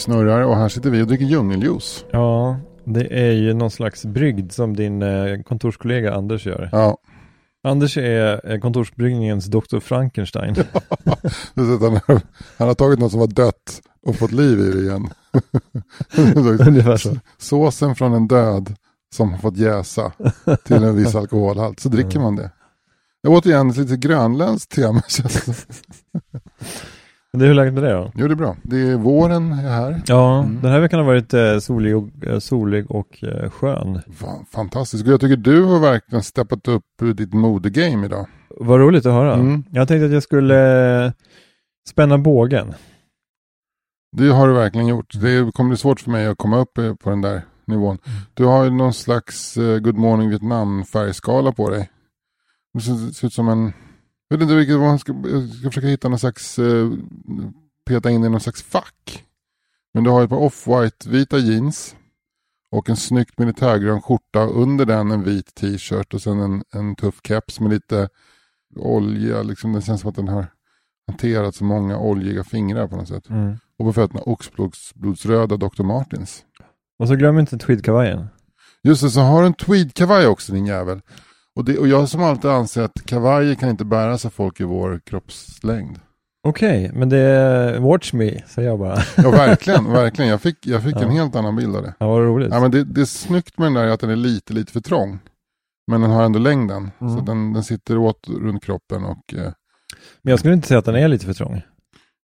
snurrar och här sitter vi och dricker djungeljuice. Ja, det är ju någon slags brygd som din eh, kontorskollega Anders gör. Ja, Anders är eh, kontorsbryggningens Dr. Frankenstein. vet, han, han har tagit något som var dött och fått liv i det igen. Ungefär så. Såsen från en död som har fått jäsa till en viss alkoholhalt. Så dricker man det. Återigen ett lite grönländskt tema. känns det. Det är hur läget med det då? Jo, det är bra. Det är våren är här. Ja, Mm. den här veckan har varit eh, solig och, eh, solig och eh, skön. Fan, fantastiskt. Jag tycker du har verkligen steppat upp ditt modegame idag. Vad roligt att höra. Mm. Jag tänkte att jag skulle spänna bågen. Det har du verkligen gjort. Det kommer bli svårt för mig att komma upp på den där nivån. Du har ju någon slags Good Morning Vietnam färgskala på dig. Det ser, ser ut som en... Jag vet inte vilket man ska, jag ska försöka hitta någon slags... Eh, peta in i någon slags fack. Men du har ju på off-white vita jeans. Och en snyggt militärgrön skjorta. Under den en vit t-shirt och sen en, en tuff keps med lite olja. Liksom, det känns som att den har hanterat så många oljiga fingrar på något sätt. Och på fötterna oxblodsröda Dr. Martins. Och så glöm inte tweedkavajen. Just det, så har du en tweedkavaj också din jävel. Och, det, och jag som alltid anser att kavajer kan inte bäras av folk i vår kroppslängd. Okej, men det är watch me, säger jag bara. Ja verkligen, verkligen. Jag fick, jag fick Ja. en helt annan bild av det. Ja, vad roligt. Ja, men det, det är snyggt med den där att den är lite, lite för trång. Men den har ändå längden. Mm. Så den, den sitter åt runt kroppen och eh, Men jag skulle inte säga att den är lite för trång.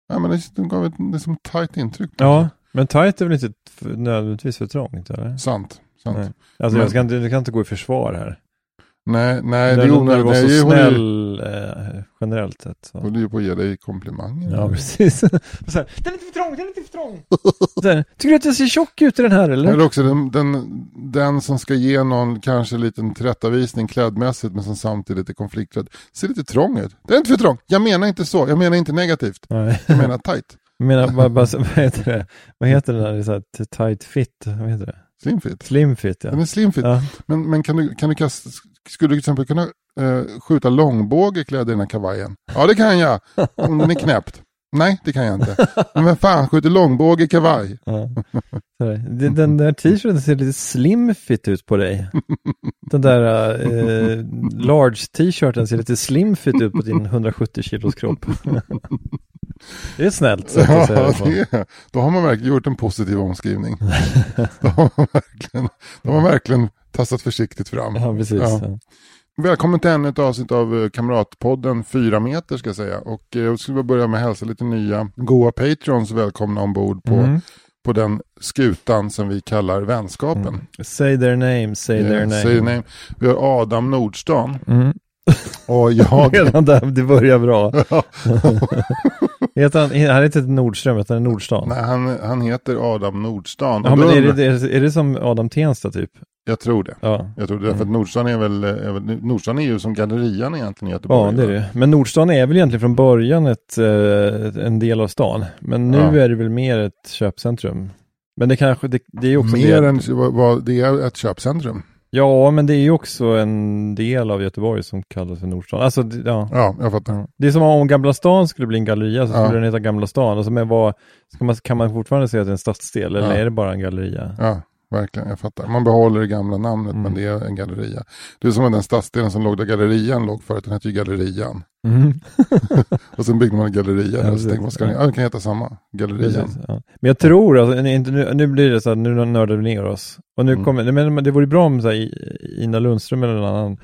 ja, men det, den gav ett, det är som ett tajt intryck. Ja, men tight är väl inte nödvändigtvis för trångt, eller? Sant. sant. Nej. Alltså Men- jag, ska inte, jag kan inte gå i försvar här. Nej, nej, det är onödigt. så håller ju- snäll eh, generellt sett. Så. håller ju på att ge dig komplimanger. Ja, precis. så här, den är lite för trång, den är lite för trång. Så här, Tycker du att jag ser tjock ut i den här eller? Eller också den, den, den som ska ge någon kanske en liten tillrättavisning klädmässigt men som samtidigt är konflikträdd. Ser lite trång ut. Det är inte för trång. Jag menar inte så. Jag menar inte negativt. Nej. Jag menar tight. Jag menar, bara, bara, vad heter det? Vad heter det när det är så här tight fit? Vad heter det? Slim fit. Slim fit ja. Den är slim fit. ja. Men, men kan du, kan du kasta, skulle du till exempel kunna eh, skjuta långbåge klädd i den här kavajen? Ja det kan jag. Om den är knäppt. Nej det kan jag inte. Men vem fan skjuter långbåge i kavaj? ja. Så Den där t-shirten ser lite slim fit ut på dig. Den där eh, large t-shirten ser lite slim fit ut på din 170 kilos kropp. Det är snällt säga Ja, det är, då har man verkligen gjort en positiv omskrivning. då, har man verkligen, då har man verkligen tassat försiktigt fram. Ja, precis. Ja. Välkommen till ännu ett avsnitt av eh, Kamratpodden 4 meter ska jag säga. Och eh, jag skulle börja med att hälsa lite nya goa Patreons välkomna ombord på, Mm. på den skutan som vi kallar vänskapen. Mm. Say their name, say their Eh, name. say name. Vi har Adam Nordstan Mm. och jag. Redan där, det börjar bra. heter han, han heter inte Nordström, utan han är Nordstan. Nej, han, han heter Adam Nordstan. Ja, men är det, är, det, är det som Adam Tensta typ? Jag tror det. Ja, Jag tror det, därför att Nordstan är väl, väl Nordstan är ju som gallerian egentligen i Göteborg. ja det är det. Men Nordstan är väl egentligen från början ett, eh, en del av stan. Men nu Ja. är det väl mer ett köpcentrum. Men det kanske, det, det är också Mer det. än vad, det är ett köpcentrum. Ja, men det är ju också en del av Göteborg som kallas för Nordstan. Alltså, ja. Ja, jag fattar. Ja. Det är som om Gamla stan skulle bli en galleria så Ja. skulle den heta Gamla stan. Alltså, men vad, ska man, kan man fortfarande säga att det är en stadsdel eller Ja. är det bara en galleria? Ja, verkligen. Jag fattar. Man behåller det gamla namnet Mm. men det är en galleria. Det är som den stadsdelen som låg där gallerian låg förut. Den hette ju Gallerian. Mm. Och sen byggde man en galleria. Ja, och så tänkte man, ska den, ja, kan heta samma. Gallerian. Precis, ja. Men jag tror, alltså, nu, nu, blir det så att nu nördar vi ner oss. Och nu Mm. kommer, men det vore bra om så här, Ina Lundström eller någon annan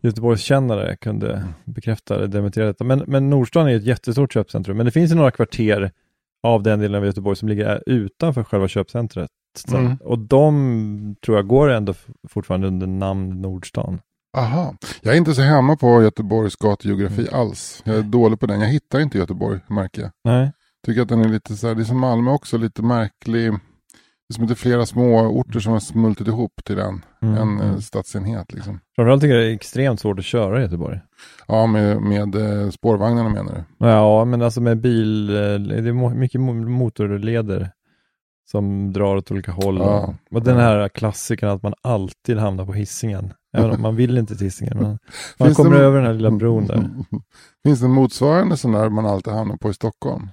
Göteborgskännare kunde Mm. bekräfta eller dementera detta. Men, men Nordstan är ett jättestort köpcentrum. Men det finns ju några kvarter av den delen av Göteborg som ligger utanför själva köpcentret. Mm. Och de tror jag går ändå fortfarande under namn Nordstan. Aha. Jag är inte så hemma på Göteborgs gatugeografi Mm. alls. Jag är dålig på den. Jag hittar inte Göteborg, märker jag. Nej. Tycker att den är lite så här, det är som Malmö också, lite märklig. Det är som är flera små orter som har smultit ihop till den. Mm. En eh, mm. stadsenhet liksom. Framförallt tycker jag det är extremt svårt att köra i Göteborg. Ja, med, med eh, spårvagnarna menar du? Ja, men alltså med bil, eh, det är mycket mo- motorleder som drar åt olika håll. Ja. Och den här klassikern att man alltid hamnar på hissingen. Även om man vill inte till hissingen. Men man kommer det- över den här lilla bron där. Finns det motsvarande sån där man alltid hamnar på i Stockholm?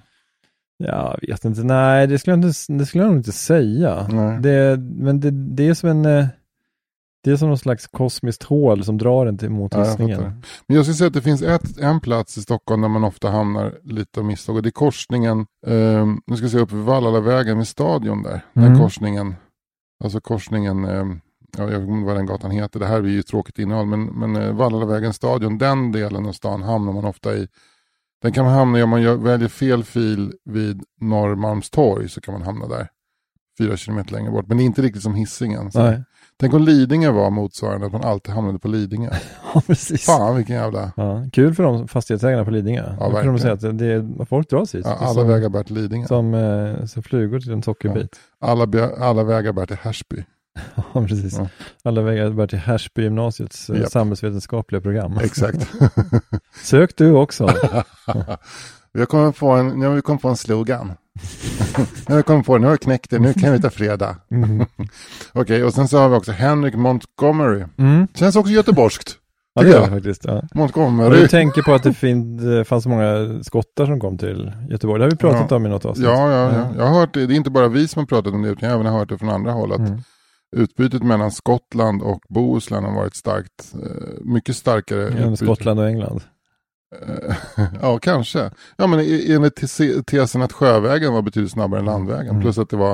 Jag vet inte, nej det skulle jag, inte, det skulle jag nog inte säga. Nej. Det, men det, det är som en, eh, det är som någon slags kosmiskt hål som drar en till mot Ja, Hisingen. fattar. Men jag skulle säga att det finns ett, en plats i Stockholm där man ofta hamnar lite av misstag. Och det är korsningen, um, nu ska jag se upp vid Vallalavägen med stadion där. Den Mm. korsningen, alltså korsningen, ehm, ja, jag vet inte vad den gatan heter. Det här är ju tråkigt innehåll. Men, men uh, Vallalavägen stadion, den delen av stan hamnar man ofta i. Den kan man hamna i om man gör, väljer fel fil vid Norrmalmstorg så kan man hamna där. Fyra kilometer längre bort. Men det är inte riktigt som. Nej, Tänk om Lidingö var motsvarande, att man alltid hamnade på Lidingö. ja precis. Fan vilken jävla... Ja, kul för de fastighetsägarna på Lidingö. Då kan de säga att det är, folk dras hit. Ja, alla som, vägar bär till Lidingö. som, eh, som flugor till en sockerbit. Alla, be- alla vägar bär till Härsby. Ja, precis. Ja. Alla vägar bär till Härsby gymnasiets eh, Japp. samhällsvetenskapliga program. Exakt. Sök du också. Vi kommit på en, nu har vi kommit på en slogan. nu har vi kommit på, nu har vi knäckt det, nu kan vi ta fredag. Mm. Okej, och sen så har vi också Henrik Montgomery. Mm. Känns också göteborgskt. Ja, det gör jag. det faktiskt. Ja. Montgomery. du tänker på att det fin- fanns så många skottar som kom till Göteborg. Det har vi pratat om i något avsnitt. Ja, ja, ja. Jag har hört det. Det är inte bara vi som har pratat om det, utan jag har även hört det från andra håll. Att Mm. utbytet mellan Skottland och Bohuslän har varit starkt, eh, mycket starkare. Utbyte. Skottland och England. Ja, kanske. Ja, men i- enligt te- tesen att sjövägen var betydligt snabbare än landvägen. Mm. Plus att det var,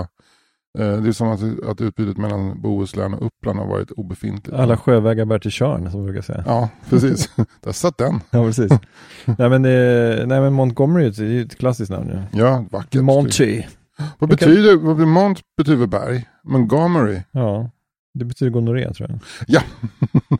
eh, det är som att, att utbytet mellan Bohuslän och Uppland har varit obefintligt. Alla sjövägar bär till Tjörn, som vi brukar säga. Ja, precis. Där satt den. Ja, precis. nej, men det, nej, men Montgomery är ett- det är ju ett klassiskt namn nu. Ja, vackert. Monty. Vad betyder, vad betyder Mont betyder berg. Montgomery. Ja, det betyder gonorré tror jag. Ja.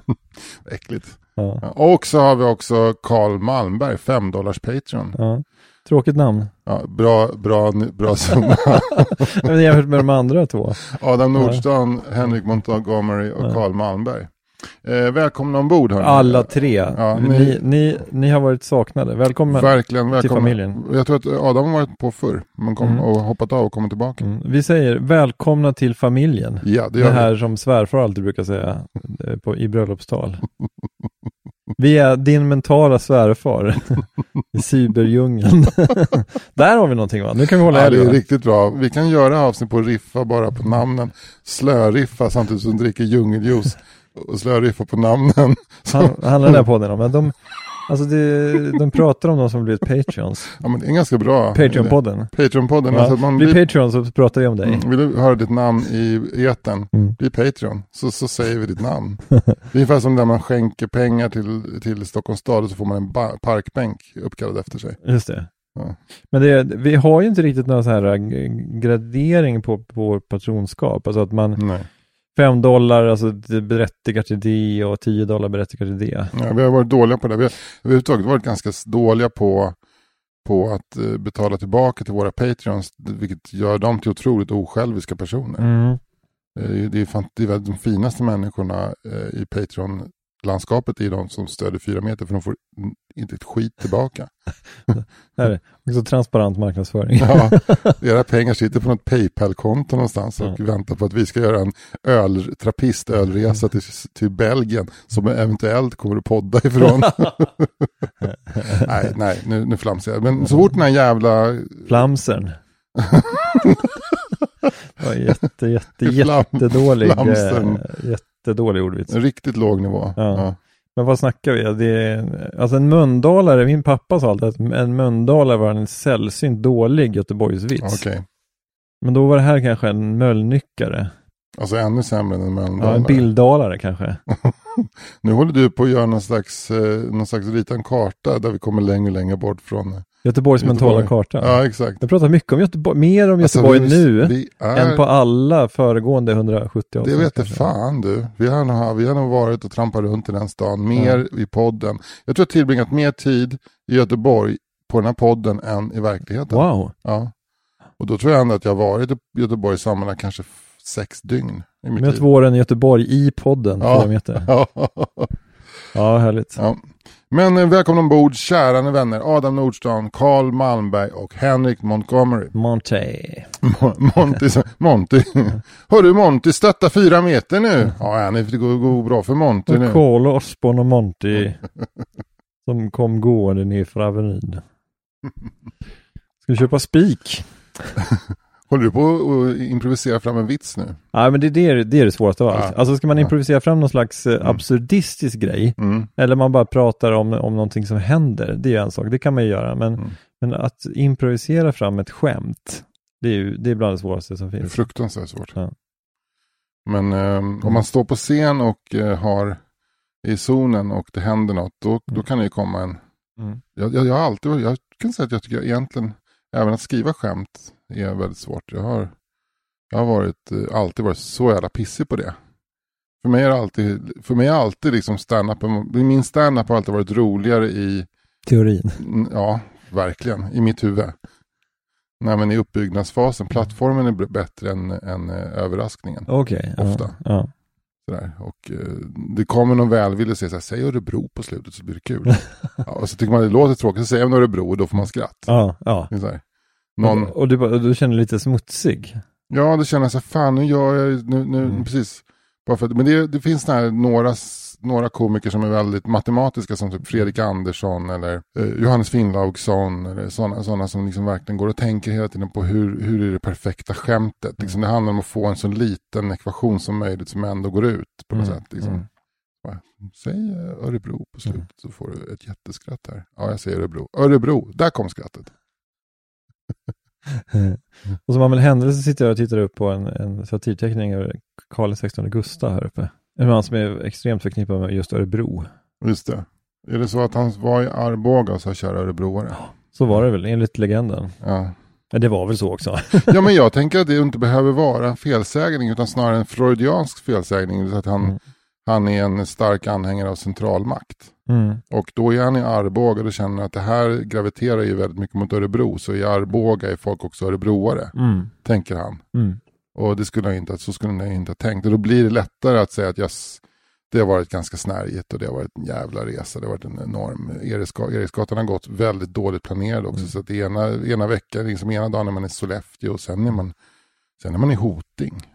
Äckligt. Ja. Och så har vi också Karl Malmberg, 5 dollars Patreon. Ja. Tråkigt namn. Ja, bra, bra, bra summa. Men jämfört med de andra två. Adam Nordstan, Henrik Montgomery och. Karl Malmberg. Eh, välkomna ombord hörni. Alla tre. Ja, ni, ni- ni, ni, har varit saknade. Välkomna. Verkligen välkomna. familjen. Jag tror att Adam har varit på förr. Men kom Mm. och hoppat av och kommit tillbaka. Mm. Vi säger välkomna till familjen. Ja, det Det, här som svärfar alltid brukar säga eh, på, i bröllopstal. Vi är din mentala svärfar i cyberdjungeln. Där har vi någonting va? Nu kan vi vi. hålla Ja, det är va? riktigt bra. Vi kan göra avsnitt på riffa bara på namnen. Slöriffa samtidigt som dricker djungeljuice. Och slöriffa på namnen. Han, handlar den här podden om. Men de, alltså det, de pratar om de som blivit Patreons. Ja, men det är ganska bra. Patreon-podden. Patreon-podden. Ja, Alltså man blir, Patreon så pratar vi om dig. mm, vill du höra ditt namn i eten? Mm. Bli Patreon. Så, så säger vi ditt namn. Det är ungefär som när man skänker pengar till, till Stockholms stad och så får man en parkbänk uppkallad efter sig. Just det. Ja. Men det, vi har ju inte riktigt någon så här g- gradering på, på patronskap. Alltså att man Nej. 5 dollar, alltså det berättigar till det och 10 dollar berättigar till det. Ja, vi har varit dåliga på det. Vi har överhuvudtaget varit ganska dåliga på, på att eh, betala tillbaka till våra Patreons. Vilket gör dem till otroligt osjälviska personer. Mm. Eh, Det är, det är de finaste människorna eh, i Patreon-landskapet är de som stöder fyra meter. För de får inte ett skit tillbaka. Det är också transparent marknadsföring. Ja, era pengar sitter på något Paypal-konto någonstans och Ja. väntar på att vi ska göra en öl, trappistölresa till, till Belgien som eventuellt kommer att podda ifrån. nej, nej, nu, nu flamsar jag. Men så fort den här jävla... Flamsern. det var jätte, jätte, Flam- jättedålig, eh, jättedålig ordvits. En riktigt låg nivå. Ja. Ja. Men vad snackar vi? Det är, alltså en mundalare, min pappa sa alltid att en mundalare var en sällsynt dålig Göteborgsvits. Okej, Men då var det här kanske en möllnyckare. Alltså ännu sämre än en Ja, Mölndalare. en bilddalare kanske. Nu håller du på att göra någon slags, eh, någon slags rita en karta där vi kommer längre och längre bort från... Göteborgs Göteborg. mentala karta. Ja, exakt. Jag pratar mycket om Göteborg, mer om Alltså, Göteborg vi- nu Vi är, än på alla föregående 170 Det avsnitt vet kanske. fan du. Vi har, nog, vi har nog varit och trampat runt i den stan mer i podden. Jag tror jag tillbringat mer tid i Göteborg på den här podden än i verkligheten. Wow. Ja. Och då tror jag ändå att jag har varit i Göteborg sammanlagt kanske f- sex dygn i mitt Möt liv. våren i Göteborg i podden, Ja. meter. Ja. Ja, härligt. ja. Men eh, välkomna ombord kära vänner Adam Nordstan, Carl Malmberg och Henrik Montgomery. Monte. Mo- Monty, Monty. Hörru Monty, stötta fyra meter nu. Ja, det går, går bra för Monty nu. Carl Osborn och Monty som kom gående ner för Avenyn. Ska vi köpa spik? Håller du på att improvisera fram en vits nu? Ja, men det, det, är, det är det svåraste av allt. Ja. Alltså ska man improvisera fram någon slags eh, Mm. absurdistisk grej, Mm. eller man bara pratar om, om någonting som händer, det är ju en sak, det kan man ju göra, men, Mm. men att improvisera fram ett skämt, det är ju det är bland det svåraste som Det är finns. fruktansvärt svårt. Ja. Men ehm, om man står på scen och eh, har i zonen och det händer något, då, då Mm. kan det ju komma en... Mm. Jag, jag, jag har alltid, jag kan säga att jag tycker egentligen, även att skriva skämt är väldigt svårt. Jag har, jag har varit, eh, alltid varit så jävla pissig på det. För mig är det alltid, för mig är alltid liksom stand-up, min stand-up har alltid varit roligare i, Teorin. Ja, verkligen. I mitt huvud. Nej, men i uppbyggnadsfasen. Plattformen är bättre än, än eh, överraskningen. Okej. ja, Ofta. Ja. Sådär. Och, eh, det kommer någon välvillig och säger så här, säg Örebro på slutet så blir det kul. ja, och så tycker man det låter tråkigt, så säger man Örebro och då får man skratt. Ja, ja. Någon, Och, och du, och du känner dig lite smutsig. ja, det känner jag så här, fan nu gör jag nu, nu Mm. precis. Bara för men det, det finns här några, några komiker som är väldigt matematiska som typ Fredrik Andersson eller eh, Johannes Finnlaugsson eller sådana såna som liksom verkligen går och tänker hela tiden på hur, hur är det perfekta skämtet. Liksom, det handlar om att få en så liten ekvation som möjligt som ändå går ut på något Mm, sätt. Liksom. mm. Säg eh, Örebro på slutet Mm. så får du ett jätteskratt här. Ja, jag säger Örebro. Örebro, där kom skrattet. och som av en händelse sitter jag och tittar upp på en, en satirteckning över Karl XVI Gustav här uppe. En man som är extremt förknippad med just Örebro. Just det. Är det så att han var i Arboga och sa kära örebroare? Så var det väl, enligt legenden. Ja. Ja, det var väl så också. ja, men jag tänker att det inte behöver vara en felsägning utan snarare en freudiansk felsägning. Så att han, Mm. han är en stark anhängare av centralmakt. Mm. Och då är han i Arboga och då känner att det här graviterar ju väldigt mycket mot Örebro. Så i Arboga är folk också örebroare, Mm. tänker han. Och det skulle jag inte, så skulle jag inte ha tänkt. Och då blir det lättare att säga att yes, det har varit ganska snärjigt och det har varit en jävla resa. Det har varit en enorm, Eriksga- Eriksgatan har gått väldigt dåligt planerad också. Mm. Så att ena, ena veckan, liksom ena dagen är man i Sollefteå och sen är man, sen är man i Hoting.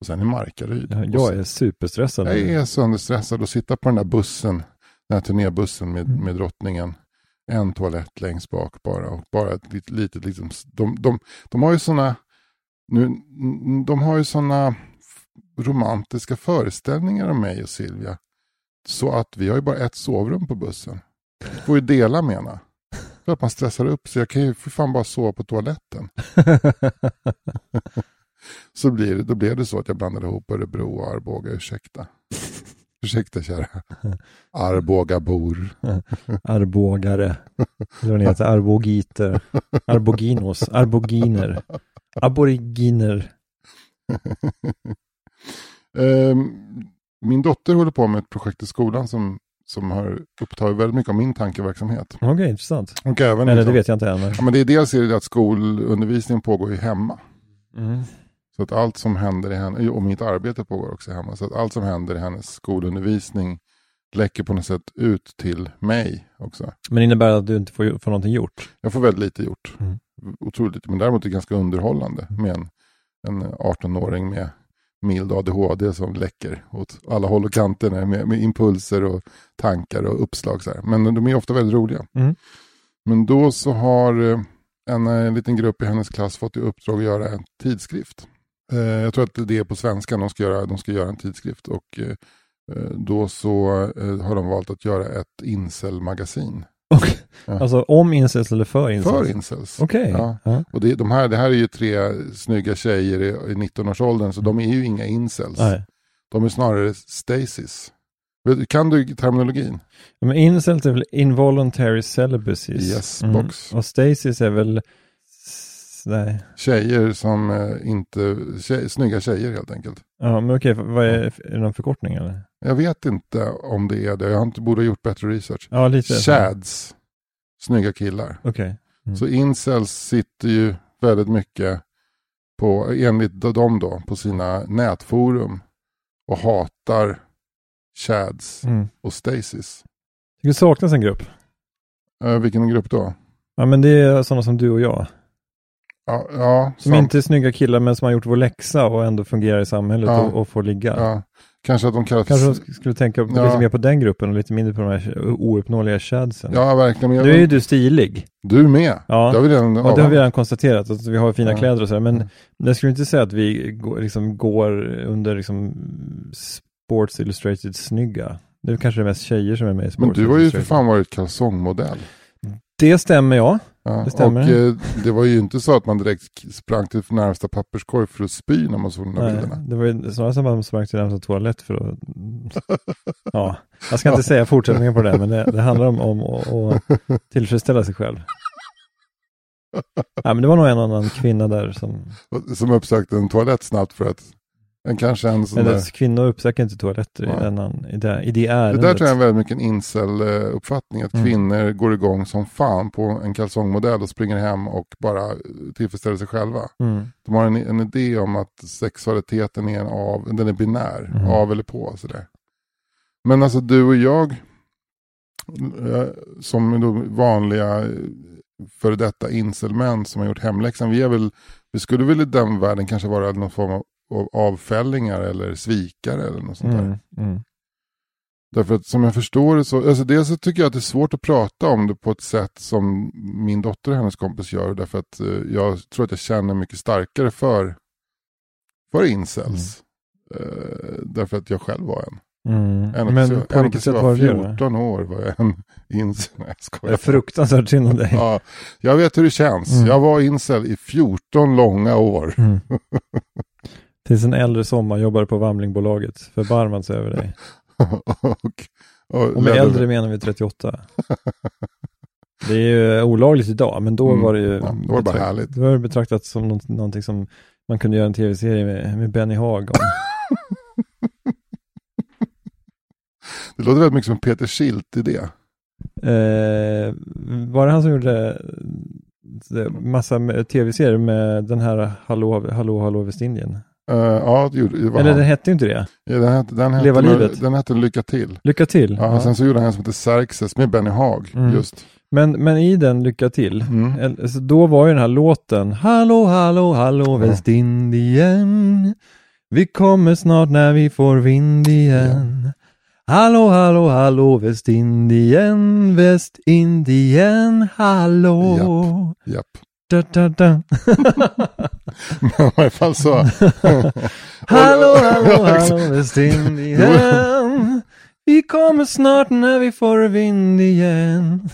Och sen i Markaryd. Ja, Jag är superstressad. jag är sönderstressad och sitta på den där bussen, den här turnébussen med, Mm. med drottningen. En toalett längst bak bara och bara ett litet, litet liksom, de, de, de har ju sådana, nu, de har ju sådana romantiska föreställningar om mig och Silvia. Så att vi har ju bara ett sovrum på bussen. Du får ju dela med ena. För att man stressar upp så jag kan ju för fan bara sova på toaletten. Så blir det, då blev det så att jag blandade ihop Örebro och Arboga, ursäkta. ursäkta kära Arbogabor. Arbågare. Eller vad det heter, arbogiter. Arboginos. Arboginer. Aboriginer. Ehm, min dotter håller på med ett projekt i skolan som, som har upptagit väldigt mycket av min tankeverksamhet. Okej, intressant. Och även Eller det liksom- vet jag inte än. men- Ja, men det är dels är det att skolundervisningen pågår ju hemma. Mm. Så att allt som händer i henne, och mitt arbete pågår också hemma, så att allt som händer i hennes skolundervisning läcker på något sätt ut till mig också. Men innebär det att du inte får, får någonting gjort? Jag får väldigt lite gjort. Mm. Otroligt men däremot är det ganska underhållande med en, en 18-åring med mild ADHD som läcker åt alla håll och kanter med, med impulser och tankar och uppslag. Så här. Men de är ofta väldigt roliga. Mm. Men då så har eh, en, en liten grupp i hennes klass fått i uppdrag att göra en tidskrift. Eh, jag tror att det är på svenska de ska göra, de ska göra en tidskrift. Och eh, eh, då så eh, har de valt att göra ett incel-magasin. Ja. Alltså om incels eller för incels? För incels. Okej. Ja. Ja. Och det, de här, det här är ju tre snygga tjejer i, i 19-årsåldern, så de är ju inga incels. Nej. De är snarare stasis. Kan du terminologin? Men incels är väl involuntary celibacies? Yes, box. Och stasis är väl... Nej. Tjejer som eh, inte, tjej, snygga tjejer helt enkelt. Ja, men okej, vad är, är det någon förkortning eller? Jag vet inte om det är det, jag har inte, borde ha gjort bättre research. Ja, lite. Chads, snygga killar. Okej. Mm. Så incels sitter ju väldigt mycket på, enligt dem då, på sina nätforum och hatar chads Mm. och stasis. Det saknas en grupp. Eh, vilken grupp då? Ja, men det är sådana som du och jag. Ja, ja Som sant. inte är snygga killar men som har gjort vår läxa och ändå fungerar i samhället Ja. och, och får ligga. ja. Kanske att de kallar Kanske de skulle tänka Ja. lite mer på den gruppen och lite mindre på de här ouppnåeliga shadsen. Ja, verkligen. Men Nu är ju du stilig. Du med. Ja. Det har vi redan... Och det har vi redan konstaterat, att vi har fina Ja. kläder och sådär. Men Mm. jag skulle inte säga att vi går, liksom, går under liksom, Sports Illustrated snygga. Det är kanske det mest tjejer som är med i Men Sports du har ju för fan varit kalsongmodell. Det stämmer ja. Ja, Det stämmer. Och eh, det var ju inte så att man direkt sprang till närmsta papperskorg för att spy när man såg de där Nej, bilderna. det var ju snarare som att man sprang till närmsta toalett för att... Ja, jag ska inte säga fortsättningen på det, men det, det handlar om, om att att tillfredsställa sig själv. Ja, men det var nog en annan kvinna där som... Som uppsökte en toalett snabbt för att en kanske en sån det, kvinnor uppsöker inte toaletter i, denna, i, det, i det Det ärendet. där tror jag är väldigt mycket en incel-uppfattning. Att Mm. kvinnor går igång som fan på en kalsongmodell och springer hem och bara tillfredsställer sig själva. Mm. De har en, en idé om att sexualiteten är en av, den är binär, Mm. av eller på. Sådär. Men alltså du och jag, eh, som vanliga eh, före detta incelmän som har gjort hemläxan, vi, är väl, vi skulle väl i den världen kanske vara någon form av avfällingar eller svikare eller något sånt där. Mm. Mm. Därför att som jag förstår det så, alltså dels så tycker jag att det är svårt att prata om det på ett sätt som min dotter och hennes kompis gör. Därför att eh, jag tror att jag känner mycket starkare för, för incels. Eh, därför att jag själv var en. Mm. en Men på vilket sätt var det då? 14 år var jag en incel. Nej, jag Det skojar. är fruktansvärt synd om dig. Ja, jag vet hur det känns. Mm. Jag var incel i 14 långa år. Mm. Tills en äldre sommar jobbade på Vamlingbolaget, förbarmat sig över dig. och, och, Och med äldre menar vi 38. Det är ju olagligt idag, men då Mm. var det ju Ja, då var det bara härligt. Då var det betraktat som något, någonting som man kunde göra en tv-serie med, med Benny Haag om. Det låter väldigt mycket som Peter Schildt-idé. Eh, var det han som gjorde eh, massa tv-serier med den här Hallå, Hallå, Hallå Västindien? Uh, ja, det, gjorde, det var Eller han. den hette ju inte det. Ja, den hette, den hette, Leva livet. Den hette Lycka till. Lycka till. Ja, Ja. Sen så gjorde han en som heter Xerxes med Benny Haag. Mm. Just. Men, men i den Lycka till, Mm. så då var ju den här låten Hallå, hallå, hallå Ja. Västindien Vi kommer snart när vi får vind igen Hallå, hallå, hallå Västindien Västindien, hallå Japp. da, da, da. Men i alla fall så. Hallå, hallå, hallå Västindien Vi kommer snart när vi får vind igen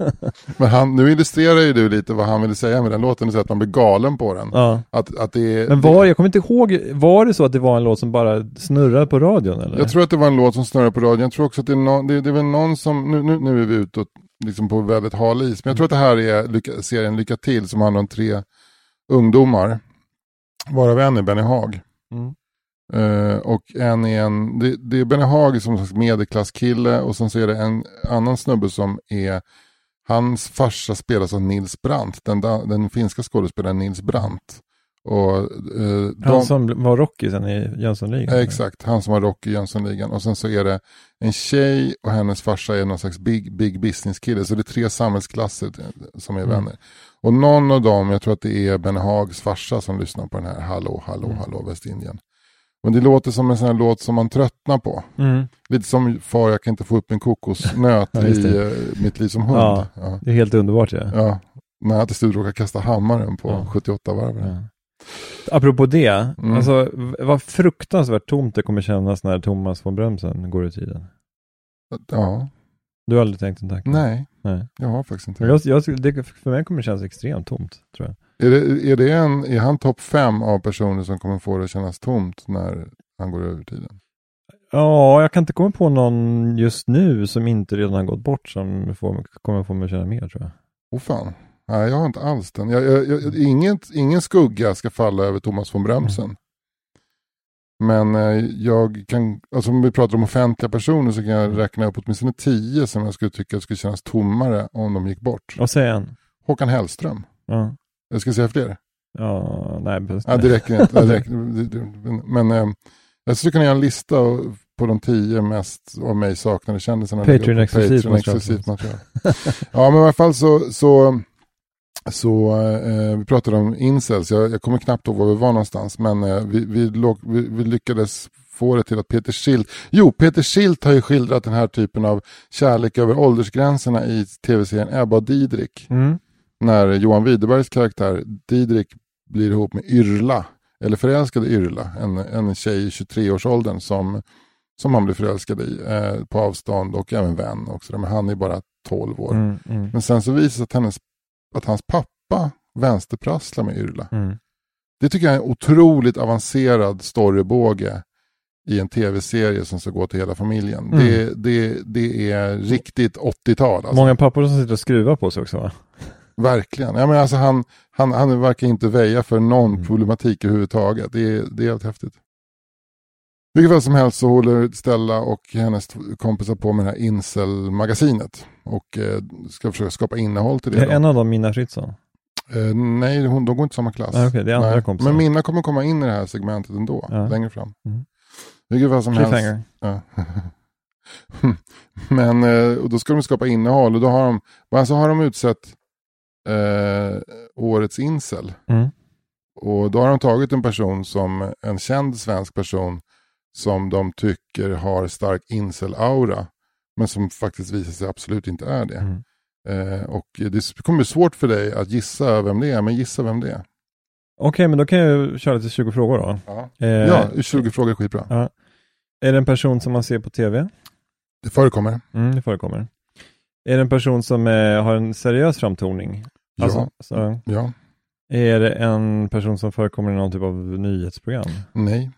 Men han, nu illustrerar ju du lite vad han ville säga med den låten. Så att man blir galen på den. Ja Att, att det är, Men var, jag kommer inte ihåg, var det så att det var en låt som bara snurrade på radion eller? Jag tror att det var en låt som snurrade på radion. Jag tror också att det är, nå- det, det är väl någon som, nu, nu, nu är vi ute och, liksom på väldigt hal is. Men jag tror att det här är lycka, serien Lycka till som handlar om tre ungdomar. Varav en är Benny Haag. Mm. Eh, och en är en, det, det är Benny Haag som en slags medelklasskille och sen så är det en annan snubbe som är, hans farsa spelas av Nils Brandt, den, den finska skådespelaren Nils Brandt. Och, eh, Han de, som var Rocky sen i Jönssonligan? Ja, exakt, han som har Rocky i Jönssonligan. Och sen så är det en tjej och hennes farsa är någon slags big, big business kille. Så det är tre samhällsklasser eh, som är Mm. vänner. Och någon av dem, jag tror att det är Ben Hags farsa som lyssnar på den här Hallå, hallå, Mm. hallå Västindien. Men det låter som en sån här låt som man tröttnar på. Mm. Lite som Far jag kan inte få upp en kokosnöt Ja, i eh, Mitt liv som hund. Ja. Ja. Det är helt underbart ja. Ja. När jag till slut råkar kasta hammaren på Ja. 78 varv. Apropå det, Mm. alltså vad fruktansvärt tomt det kommer kännas när Thomas von Brömsen går ur tiden. Ja, Du har aldrig tänkt en tanke? nej, Nej. jag har faktiskt inte. Jag, jag, det, för mig kommer det kännas extremt tomt, tror jag. Är, det, är, det en, är han topp fem av personer som kommer få det att kännas tomt när han går över tiden? Ja, jag kan inte komma på någon just nu som inte redan har gått bort som får, kommer få mig att känna mer, tror jag. Åh fan. Nej, jag har inte alls den. Jag, jag, jag, inget, ingen skugga ska falla över Thomas von Brömsen. Men eh, jag kan, alltså om vi pratar om offentliga personer så kan jag räkna upp åtminstone tio som jag skulle tycka skulle kännas tommare om de gick bort. Och säg en. Håkan Hellström. Ja. Jag ska säga fler. Ja, nej. Ja, det räcker inte. Det räcker, men eh, jag skulle kunna göra en lista på de tio mest av mig saknade kändisarna. Patreon-exklusivt Patreon-exklusivt material. ja, men i alla fall så, så, så eh, vi pratade om incels. Jag, jag kommer knappt ihåg var vi var någonstans. Men eh, vi, vi, låg, vi, vi lyckades få det till att Peter Schilt... Jo, Peter Schilt har ju skildrat den här typen av kärlek över åldersgränserna i tv-serien Ebba och Didrik. Mm. När Johan Widerbergs karaktär Didrik blir ihop med Yrla, eller förälskad i Yrla, en, en tjej i 23-årsåldern som, som han blir förälskad i eh, på avstånd och även vän också. Men han är bara 12 år. Mm, mm, Men sen så visar det sig att, hennes, att hans pappa vänsterprasslar med Yrla. mm. Det tycker jag är en otroligt avancerad storybåge i en tv-serie som ska gå till hela familjen. Mm. Det, det, det är riktigt 80-tal. Alltså. Många pappor som sitter och skruvar på sig också va? Verkligen. Ja, men alltså han, han, han verkar inte väja för någon Mm. problematik överhuvudtaget. Det är, det är helt häftigt. Vilket fall som helst så håller Stella och hennes kompisar på med det här Incel-magasinet. Och eh, ska försöka skapa innehåll till det. Är då. en av dem Minna Fritzson. Eh, nej, hon, de går inte i samma klass. Ah, okej, det är andra Nej. kompisar. Men Minna kommer komma in i det här segmentet ändå, Ja. längre fram. Mm. Vilket fall som helst. Ja. Men eh, och då ska de skapa innehåll och då har de, alltså har de utsett eh, årets incel. Mm. Och då har de tagit en person som en känd svensk person som de tycker har stark incel-aura. Men som faktiskt visar sig absolut inte är det. Mm. Eh, och det kommer bli svort för dig att gissa vem det är, men gissa vem det är. Okej, men då kan jag köra lite 20 frågor då. Ja, Eh, ja 20 frågor är skitbra. Ja. Är det en person som man ser på tv? Det förekommer. Mm, det förekommer. Är det en person som eh, har en seriös framtoning? Ja. Alltså, så, Ja, är det en person som förekommer i någon typ av nyhetsprogram? nej,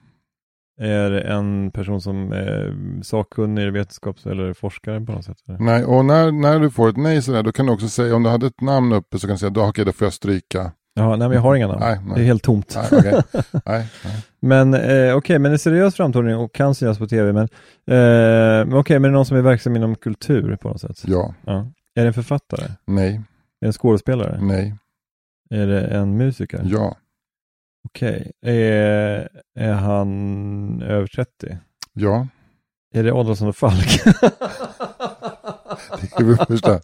Är en person som är sakkunnig, vetenskaps eller forskare på något sätt? Eller? nej. Och när, när du får ett nej sådär, då kan du också säga, om du hade ett namn uppe så kan du säga, då, okej, då får jag stryka. Jaha, nej men jag har inga namn. Nej, Det är nej. helt tomt. Nej, okej. nej, nej. Men eh, okej, men en seriös framtoning och kan synas på tv. Men, eh, men okej, men är det någon som är verksam inom kultur på något sätt? Ja, Ja. Är det en författare? nej, Är det en skådespelare? nej, Är det en musiker? ja, Okej. Är, är han över 30? ja. Är det Adolfsson och Falk? Det är för första.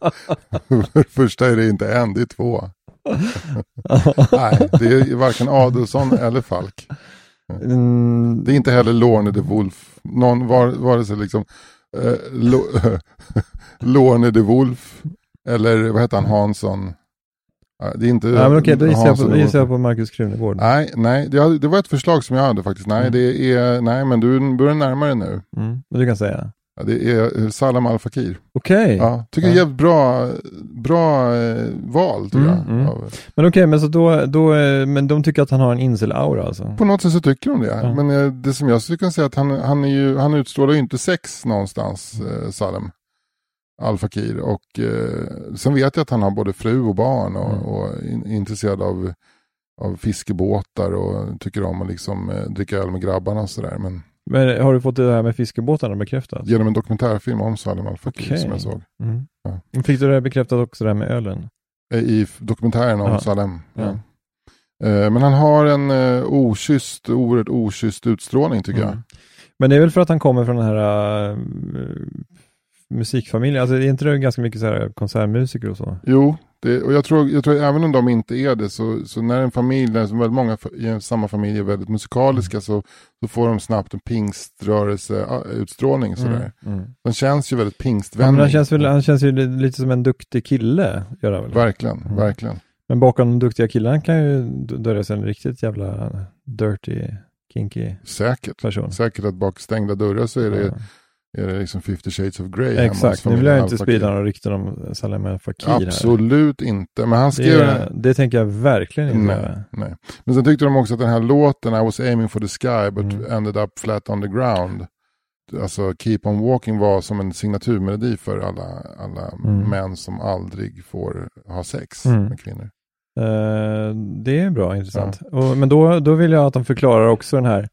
För första är det inte en, det är två. Nej, det är varken Adolfsson eller Falk. mm, Det är inte heller Lorne de Wolf. Någon, var, vare sig liksom eh, Lo, Lorne de Wolf eller vad heter han, Hansson. Ja, Det är inte ja, men okej, då gissar jag på, då gissar jag på Markus Krunegård. Nej, nej det, det var ett förslag som jag hade faktiskt. Nej, Mm. det är, nej men du börjar närmare nu. Mm, men du kan säga. Ja, det är Salam Al Fakir. Okej, Ja, tycker Ja. jag är jävligt bra, bra eh, val tycker Mm, jag. mm. Av- men okej, men så då, då, eh, men de tycker att han har en incel-aura alltså? På något sätt så tycker de det. Ja. Men eh, det som jag skulle kunna säga att han, han, är ju, han utstrålar ju inte sex någonstans, eh, Salem. Al Fakir. Och eh, sen vet jag att han har både fru och barn och, Mm. och in, är intresserad av, av fiskebåtar och tycker om att liksom, eh, dricka öl med grabbarna och sådär. Men Men har du fått det här med fiskebåtarna bekräftat? genom en dokumentärfilm om Salem Al Fakir Okej. som jag såg. Mm. Ja. Fick du det bekräftat också det här med ölen? Eh, I dokumentären om Ja. Salem. Ja. Ja. Eh, Men han har en eh, okysst, oerhört okysst utstrålning tycker jag. Mm. Men det är väl för att han kommer från den här musikfamiljen, alltså är inte det ganska mycket så här konsertmusiker och så? Jo, det, och jag tror, jag tror även om de inte är det så, så när en familj, när väldigt många i samma familj är väldigt musikaliska så, så får de snabbt en pingströrelse-utstrålning. Sådär. Mm. Mm. Den känns ju väldigt Ja, pingstvänlig. men han, känns väl, han känns ju li- lite som en duktig kille, gör han väl? Verkligen, Mm. verkligen. Men bakom de duktiga killarna kan ju dölja sig en riktigt jävla dirty, kinky Säkert. person. Säkert att bak stängda dörrar så är det, Ja. Är det liksom 50 shades of Grey. Exakt, nu vill jag inte sprida några rykten om Salem Al Fakir här. Absolut inte. Men han skrev Det, det tänker jag verkligen inte Nej. Nej. Men sen tyckte de också att den här låten, I was aiming for the sky but Mm. ended up flat on the ground. Alltså Keep on walking var som en signaturmelodi för alla, alla Mm. män som aldrig får ha sex Mm. med kvinnor. Eh, det är bra, intressant. Och, men då, då vill jag att de förklarar också den här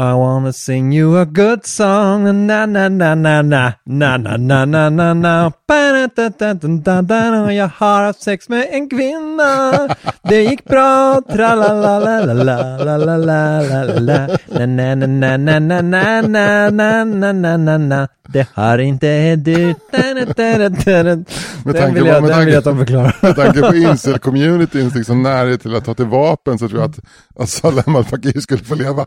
I wanna sing you a good song na na na na na na na na na na na. Jag har haft sex med en kvinna Det gick bra tra la la la la la la la la la la na na na na na na na na na na na na Det har inte du. Med Den tanke vill på- jag, att de förklarar Med tanke på incel-communityn finns liksom närhet till att ta till vapen så tror jag att, att Salem al Fakir skulle få leva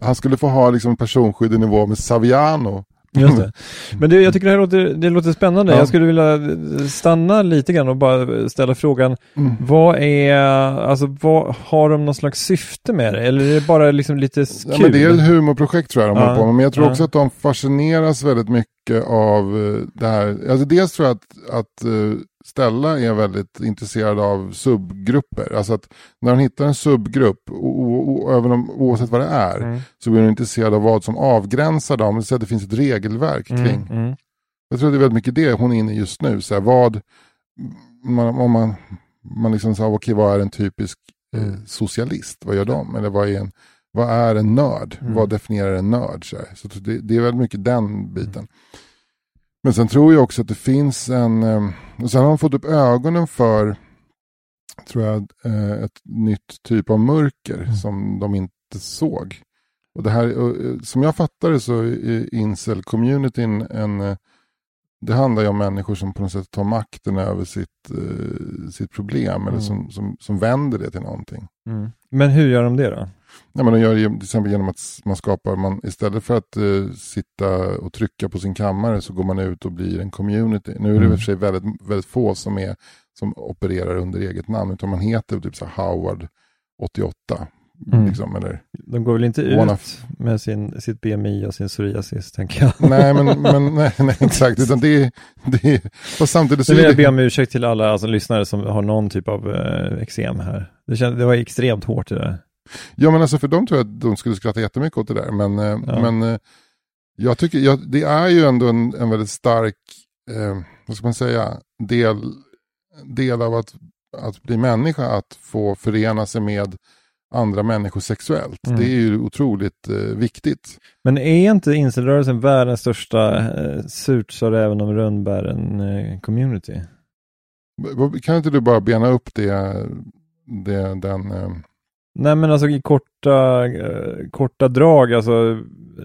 han skulle få ha liksom personskydd i nivå med Saviano. Just det. Men det, jag tycker det här låter, det låter spännande. Ja. Jag skulle vilja stanna lite grann och bara ställa frågan. Mm. Vad är, alltså vad, har de någon slags syfte med det? Eller är det bara liksom lite kul? Ja, men det är ett humorprojekt tror jag de ja. håller på med. Men jag tror ja. också att de fascineras väldigt mycket av eh, det här. Alltså dels tror jag att, att eh, Stella är väldigt intresserad av subgrupper. Alltså att när hon hittar en subgrupp, även om, oavsett vad det är, mm. så blir hon intresserad av vad som avgränsar dem. Så att det finns ett regelverk mm, kring. Mm, mm. Jag tror att det är väldigt mycket det hon är inne i just nu. Så här, vad, man, om man, man liksom sa, okej okay, vad är en typisk eh, mm. socialist? Vad gör de? Eller vad är en, vad är en nörd? Mm. Vad definierar en nörd? Så, så det, det, är väldigt mycket den biten. Men sen tror jag också att det finns en, ehm, och sen har de fått upp ögonen för, tror jag, eh, ett nytt typ av mörker mm. som de inte såg. Och det här, eh, som jag fattar det så är incel-communityn en, eh, det handlar ju om människor som på något sätt tar makten över sitt, sitt problem mm. eller som, som, som vänder det till någonting. Mm. Men hur gör de det då? Ja, men de gör det till exempel genom att man skapar, man, istället för att uh, sitta och trycka på sin kammare så går man ut och blir en community. Nu är det mm. i och för sig väldigt, väldigt få som, är, som opererar under eget namn, utan man heter typ så Howard 88. Mm. Liksom, eller de går väl inte ut of... med sin, sitt BMI och sin psoriasis, tänker jag. Nej, men, men nej, nej, exakt. Utan det, det, och samtidigt så... Nu vill jag be om ursäkt till alla alltså, lyssnare som har någon typ av eh, eksem här. Det, känd, det var extremt hårt det där. Ja men alltså för dem tror jag att de skulle skratta jättemycket åt det där. Men, eh, ja. men eh, jag tycker, jag, det är ju ändå en, en väldigt stark, eh, vad ska man säga, del, del av att, att bli människa, att få förena sig med andra människor sexuellt. Mm. Det är ju otroligt eh, viktigt. Men är inte incelrörelsen världens största eh, surt så även om rönnbären eh, community? Kan inte du bara bena upp det, det den eh, Nej men alltså i korta, eh, korta drag, alltså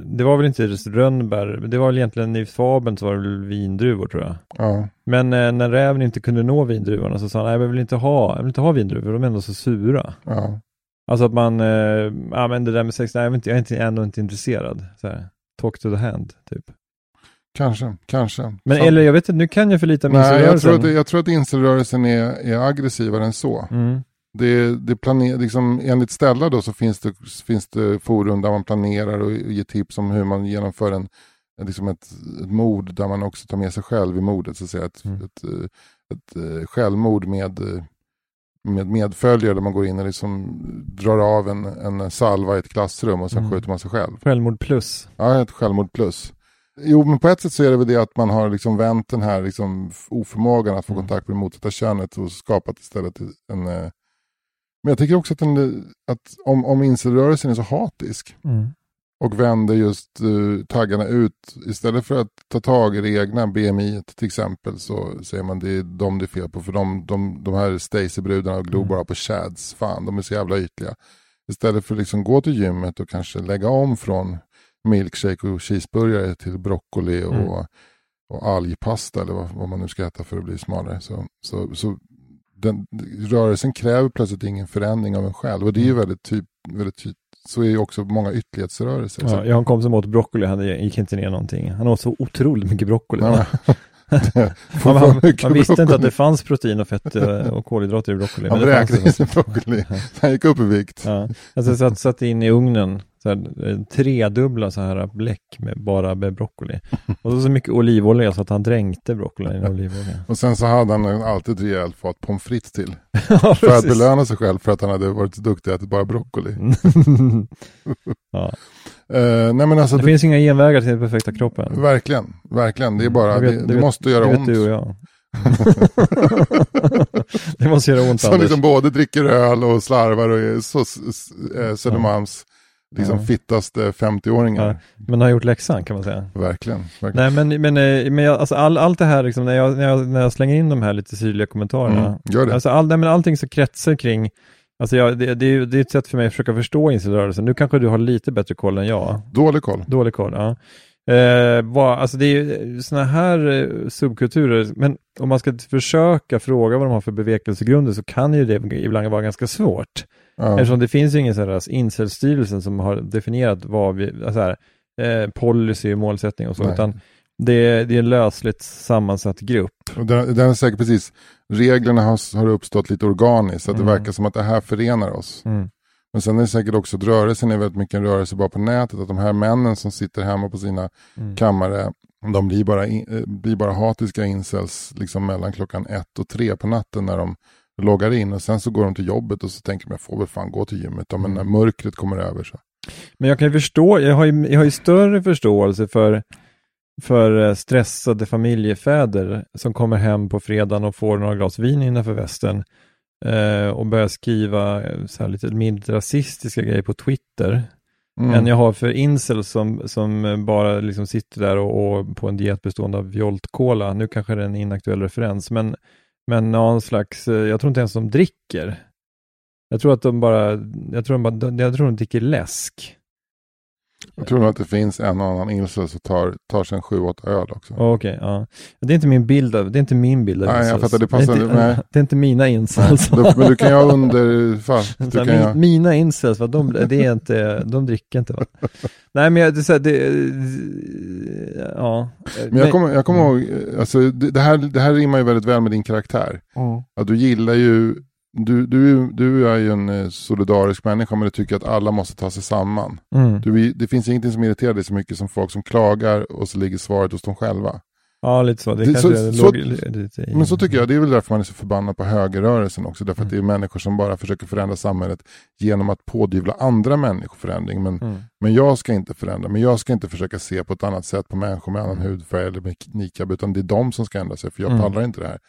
det var väl inte just rönnbär, det var väl egentligen i fabeln så var det väl vindruvor tror jag. Ja. Men eh, när räven inte kunde nå vindruvorna så sa han, nej jag vill inte ha, jag vill inte ha vindruvor, de är ändå så sura. Ja. Alltså att man, eh, ja men det där med sex, nej jag inte, jag är inte, ändå inte intresserad. Så här, talk to the hand, typ. Kanske, kanske. Men så. eller jag vet inte, nu kan jag för lite om Nej, jag tror att, jag tror att incelrörelsen är, är aggressivare än så. Mm det, det planer, liksom, enligt Stella då så finns det, finns det forum där man planerar och ger tips om hur man genomför en, liksom ett, ett mord där man också tar med sig själv i mordet. Så att säga. Ett, mm. ett, ett, ett eh, självmord med, med medföljare där man går in och liksom drar av en, en salva i ett klassrum och sen mm. skjuter man sig själv. Självmord plus. Ja, ett självmord plus. Jo, men på ett sätt så är det väl det att man har liksom vänt den här liksom oförmågan att få mm. kontakt med det motsatta könet och skapat istället en, eh, men jag tycker också att, den, att om, om incelrörelsen är så hatisk mm. och vänder just uh, taggarna ut, istället för att ta tag i det egna BMI till exempel så säger man det är de det är fel på. För de, de, de här Stacy-brudarna glor mm. bara på chads, fan de är så jävla ytliga. Istället för att liksom gå till gymmet och kanske lägga om från milkshake och cheeseburgare till broccoli och, mm. och algpasta eller vad, vad, man nu ska äta för att bli smalare. Så, så, så den, rörelsen kräver plötsligt ingen förändring av en själv. Och det är ju mm. väldigt, typ, väldigt typ, så är ju också många ytterlighetsrörelser. Ja, jag har en kompis som åt broccoli, han gick inte ner någonting. Han åt så otroligt mycket broccoli. Ja, man, man, man visste inte att det fanns protein och fett eh, och kolhydrater i broccoli. Han vräkte broccoli. Han gick upp i vikt. Ja. Alltså satt, satt in i ugnen så här, eh, tredubbla så här bläck med bara med broccoli. Och så, så mycket olivolja så att han dränkte broccolin i olivolja. Och sen så hade han alltid ett rejält fat pommes frites till. ja, för att belöna sig själv för att han hade varit duktig att äta bara broccoli. ja. Uh, nej men alltså, det, det, finns inga genvägar till den perfekta kroppen. Verkligen, verkligen. Det är bara, vet, det, det, måste göra ont. Det vet du och jag. det måste göra ont Som liksom både dricker öl och slarvar och är så, äh, Södermalms liksom ja. fittaste 50-åringar. Ja, men har gjort läxan kan man säga. Verkligen. verkligen. Nej men, men, eh, men jag, alltså all, allt det här, liksom, när, jag, när, jag, när jag slänger in de här lite syrliga kommentarerna. Mm, gör det. Alltså all, nej, men allting så kretsar kring, alltså jag, det, det, det är ett sätt för mig att försöka förstå incelrörelsen. Nu kanske du har lite bättre koll än jag. Dålig koll. Dålig koll, ja. Eh, vad, alltså det är ju sådana här eh, subkulturer, men om man ska försöka fråga vad de har för bevekelsegrunder så kan ju det ibland vara ganska svårt. Ja. Eftersom det finns ju ingen sån här incelstyrelsen som har definierat vad vi, alltså här, eh, policy och målsättning och så, Nej. utan det, det är en lösligt sammansatt grupp. Och den, den är säkert precis, reglerna har, har uppstått lite organiskt, så att Mm. det verkar som att det här förenar oss. Mm. Men sen är det säkert också att rörelsen är väldigt mycket en rörelse bara på nätet, att de här männen som sitter hemma på sina Mm. kammare, de blir bara, in, eh, blir bara hatiska incels liksom mellan klockan ett och tre på natten när de loggar in och sen så går de till jobbet och så tänker de jag får väl fan gå till gymmet då, men Mm. när mörkret kommer över så. Men jag kan ju förstå, jag har ju, jag har ju större förståelse för, för eh, stressade familjefäder som kommer hem på fredagen och får några glas vin innanför västen eh, och börjar skriva eh, så här lite milt rasistiska grejer på Twitter. Mm. än jag har för incels som, som bara liksom sitter där och, och på en diet bestående av Jolt Cola. Nu kanske det är en inaktuell referens, men, men någon slags, eh, jag tror inte ens de dricker. Jag tror att de bara, jag tror de, bara, jag tror de dricker läsk. Jag tror nog att det finns en och annan incel som tar, tar sig en sju, åtta öl också. Okej, ja. Det är inte min bild av, det är inte min bild av Nej, jag fattar, det passar- är inte, nej. det är inte mina incels. Du, men du kan ju ha underfall. Du Så här, kan min, ju, Mina incels, va? De, det är inte, de dricker inte va? Nej men jag, det, så här, det, ja. men jag kommer, jag kommer ihåg, eh, alltså, det, det, här, det här rimmar ju väldigt väl med din karaktär. Mm. Att du gillar ju, du, du, du är ju en eh, solidarisk människa men du tycker att alla måste ta sig samman. Mm. Du, det finns ingenting som irriterar dig så mycket som folk som klagar och så ligger svaret hos dem själva. Ja, lite så. Det, Det- kanske så- låg, lite i- Men så tycker jag, det är väl därför man är så förbannad på högerrörelsen också. Därför att Mm. det är människor som bara försöker förändra samhället genom att pådyvla andra människor förändring. Men, Mm. men jag ska inte förändra, men jag ska inte försöka se på ett annat sätt på människor med annan hudfärg eller med niqab, utan det är de som ska ändra sig, för jag Mm. pallar inte det här.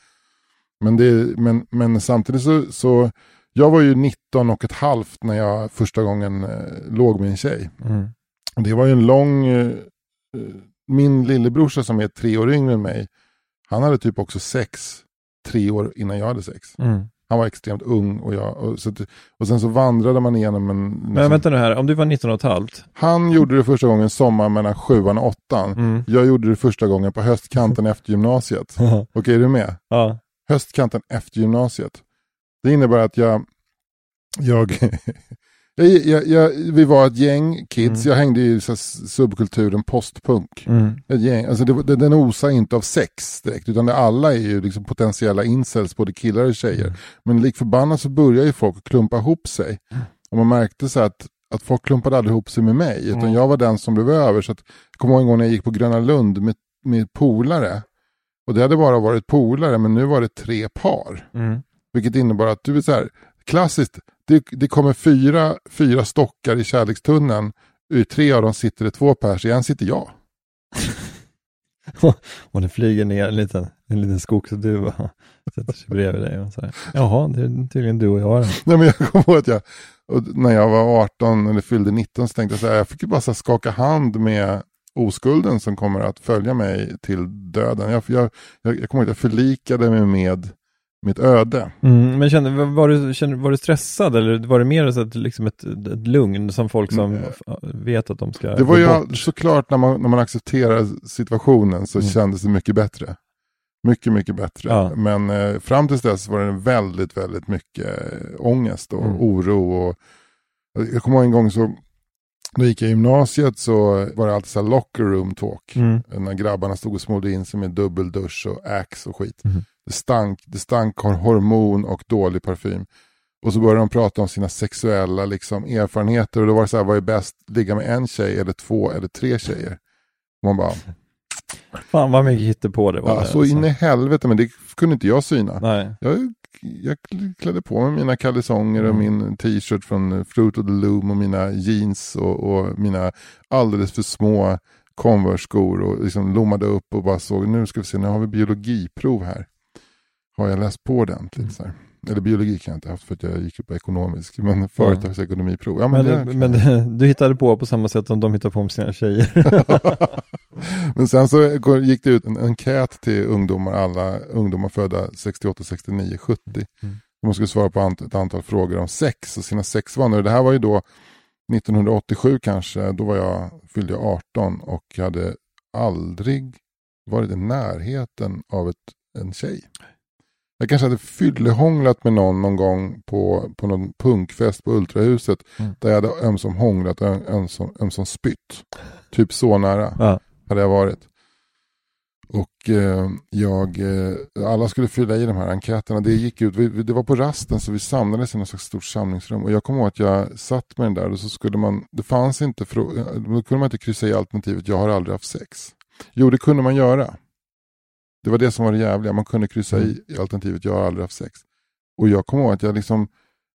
Men, det, men, men samtidigt så, så, jag var ju 19 och ett halvt när jag första gången eh, låg med en tjej. Mm. Det var ju en lång, eh, eh, min lillebrorsa som är tre år yngre än mig, han hade typ också sex tre år innan jag hade sex. Mm. Han var extremt ung och jag, och, så, och sen så vandrade man igenom en... Men liksom- vänta nu här, om du var 19 och ett halvt. Han gjorde det första gången sommar mellan sjuan och åttan. Mm. Jag gjorde det första gången på höstkanten efter gymnasiet. Okej, är du med? ja. Höstkanten efter gymnasiet. Det innebär att jag, jag, jag, jag, vi var ett gäng kids, Mm. jag hängde i så subkulturen postpunk. Mm. Ett gäng, alltså det, det, den osar inte av sex direkt, utan det alla är ju liksom potentiella incels, både killar och tjejer. Mm. Men lik förbannat så börjar ju folk klumpa ihop sig. Och man märkte så att, att folk klumpade aldrig ihop sig med mig, utan Mm. jag var den som blev över. Så att, jag kommer ihåg en gång när jag gick på Gröna Lund med, med polare. Och det hade bara varit polare, men nu var det tre par. Mm. Vilket innebar att, du vet så här, klassiskt, det, det kommer fyra, fyra stockar i kärlekstunneln. Ur tre av dem sitter det två pers, i en sitter jag. Och det flyger ner en liten, en liten skogsduva sätter sig bredvid dig och säger Jaha, det är tydligen du och jag då." Nej, men jag kommer ihåg att jag, när jag var 18 eller fyllde 19 så tänkte jag så här, jag fick ju bara skaka hand med oskulden som kommer att följa mig till döden. Jag, jag, jag, jag kommer att jag förlikade mig med mitt öde. Mm, men kände, var, du, kände, var du stressad eller var det mer så att, liksom ett, ett lugn som folk som Mm. vet att de ska Det var ju såklart när man, när man accepterar situationen så Mm. kändes det mycket bättre. Mycket, mycket bättre. Ja. Men eh, fram tills dess var det väldigt, väldigt mycket ångest och Mm. oro. Och, jag kommer ihåg en gång så, gick jag i gymnasiet så var det alltid så här locker room talk. Mm. När grabbarna stod och smorde in sig med dubbeldusch och ax och skit. Mhm. Det stank, det stank hormon och dålig parfym. Och så började de prata om sina sexuella liksom, erfarenheter och då var det så här, vad är bäst, ligga med en tjej eller två eller tre tjejer? Och man bara, Fan vad mycket hittepå det var. ja, där, så alltså. in i helvete, men det kunde inte jag syna. Nej. Jag, jag klädde på mig mina kalsonger och Mm. min t-shirt från Fruit of the Loom och mina jeans och, och mina alldeles för små Converse-skor och liksom lommade upp och bara såg, nu ska vi se, nu har vi biologiprov här. Har jag läst på ordentligt? Mm. Så här. Eller biologi kan jag inte ha haft för att jag gick på ekonomisk, men företagsekonomiprov. Ja, Men, men, men, det, du hittade på på samma sätt som de hittade på med sina tjejer. men sen så gick det ut en enkät till ungdomar, alla ungdomar födda 68, 69, 70. Mm. De skulle svara på ant- ett antal frågor om sex och sina sexvanor. Det här var ju då 1987 kanske, då var jag, fyllde jag 18 och hade aldrig varit i närheten av ett, en tjej. Jag kanske hade fyllehånglat med någon någon gång på, på någon punkfest på Ultrahuset. Mm. Där jag hade ömsom hånglat och ömsom, ömsom spytt. Typ så nära Ja. hade jag varit. Och eh, jag, eh, alla skulle fylla i de här enkäterna. Det gick ut, vi, det var på rasten så vi samlades i något slags stort samlingsrum. Och jag kommer ihåg att jag satt med den där och så skulle man, det fanns inte, frå- då kunde man inte kryssa i alternativet jag har aldrig haft sex. Jo det kunde man göra. Det var det som var det jävliga, man kunde kryssa i, i alternativet jag har aldrig haft sex. Och jag kommer ihåg att jag liksom,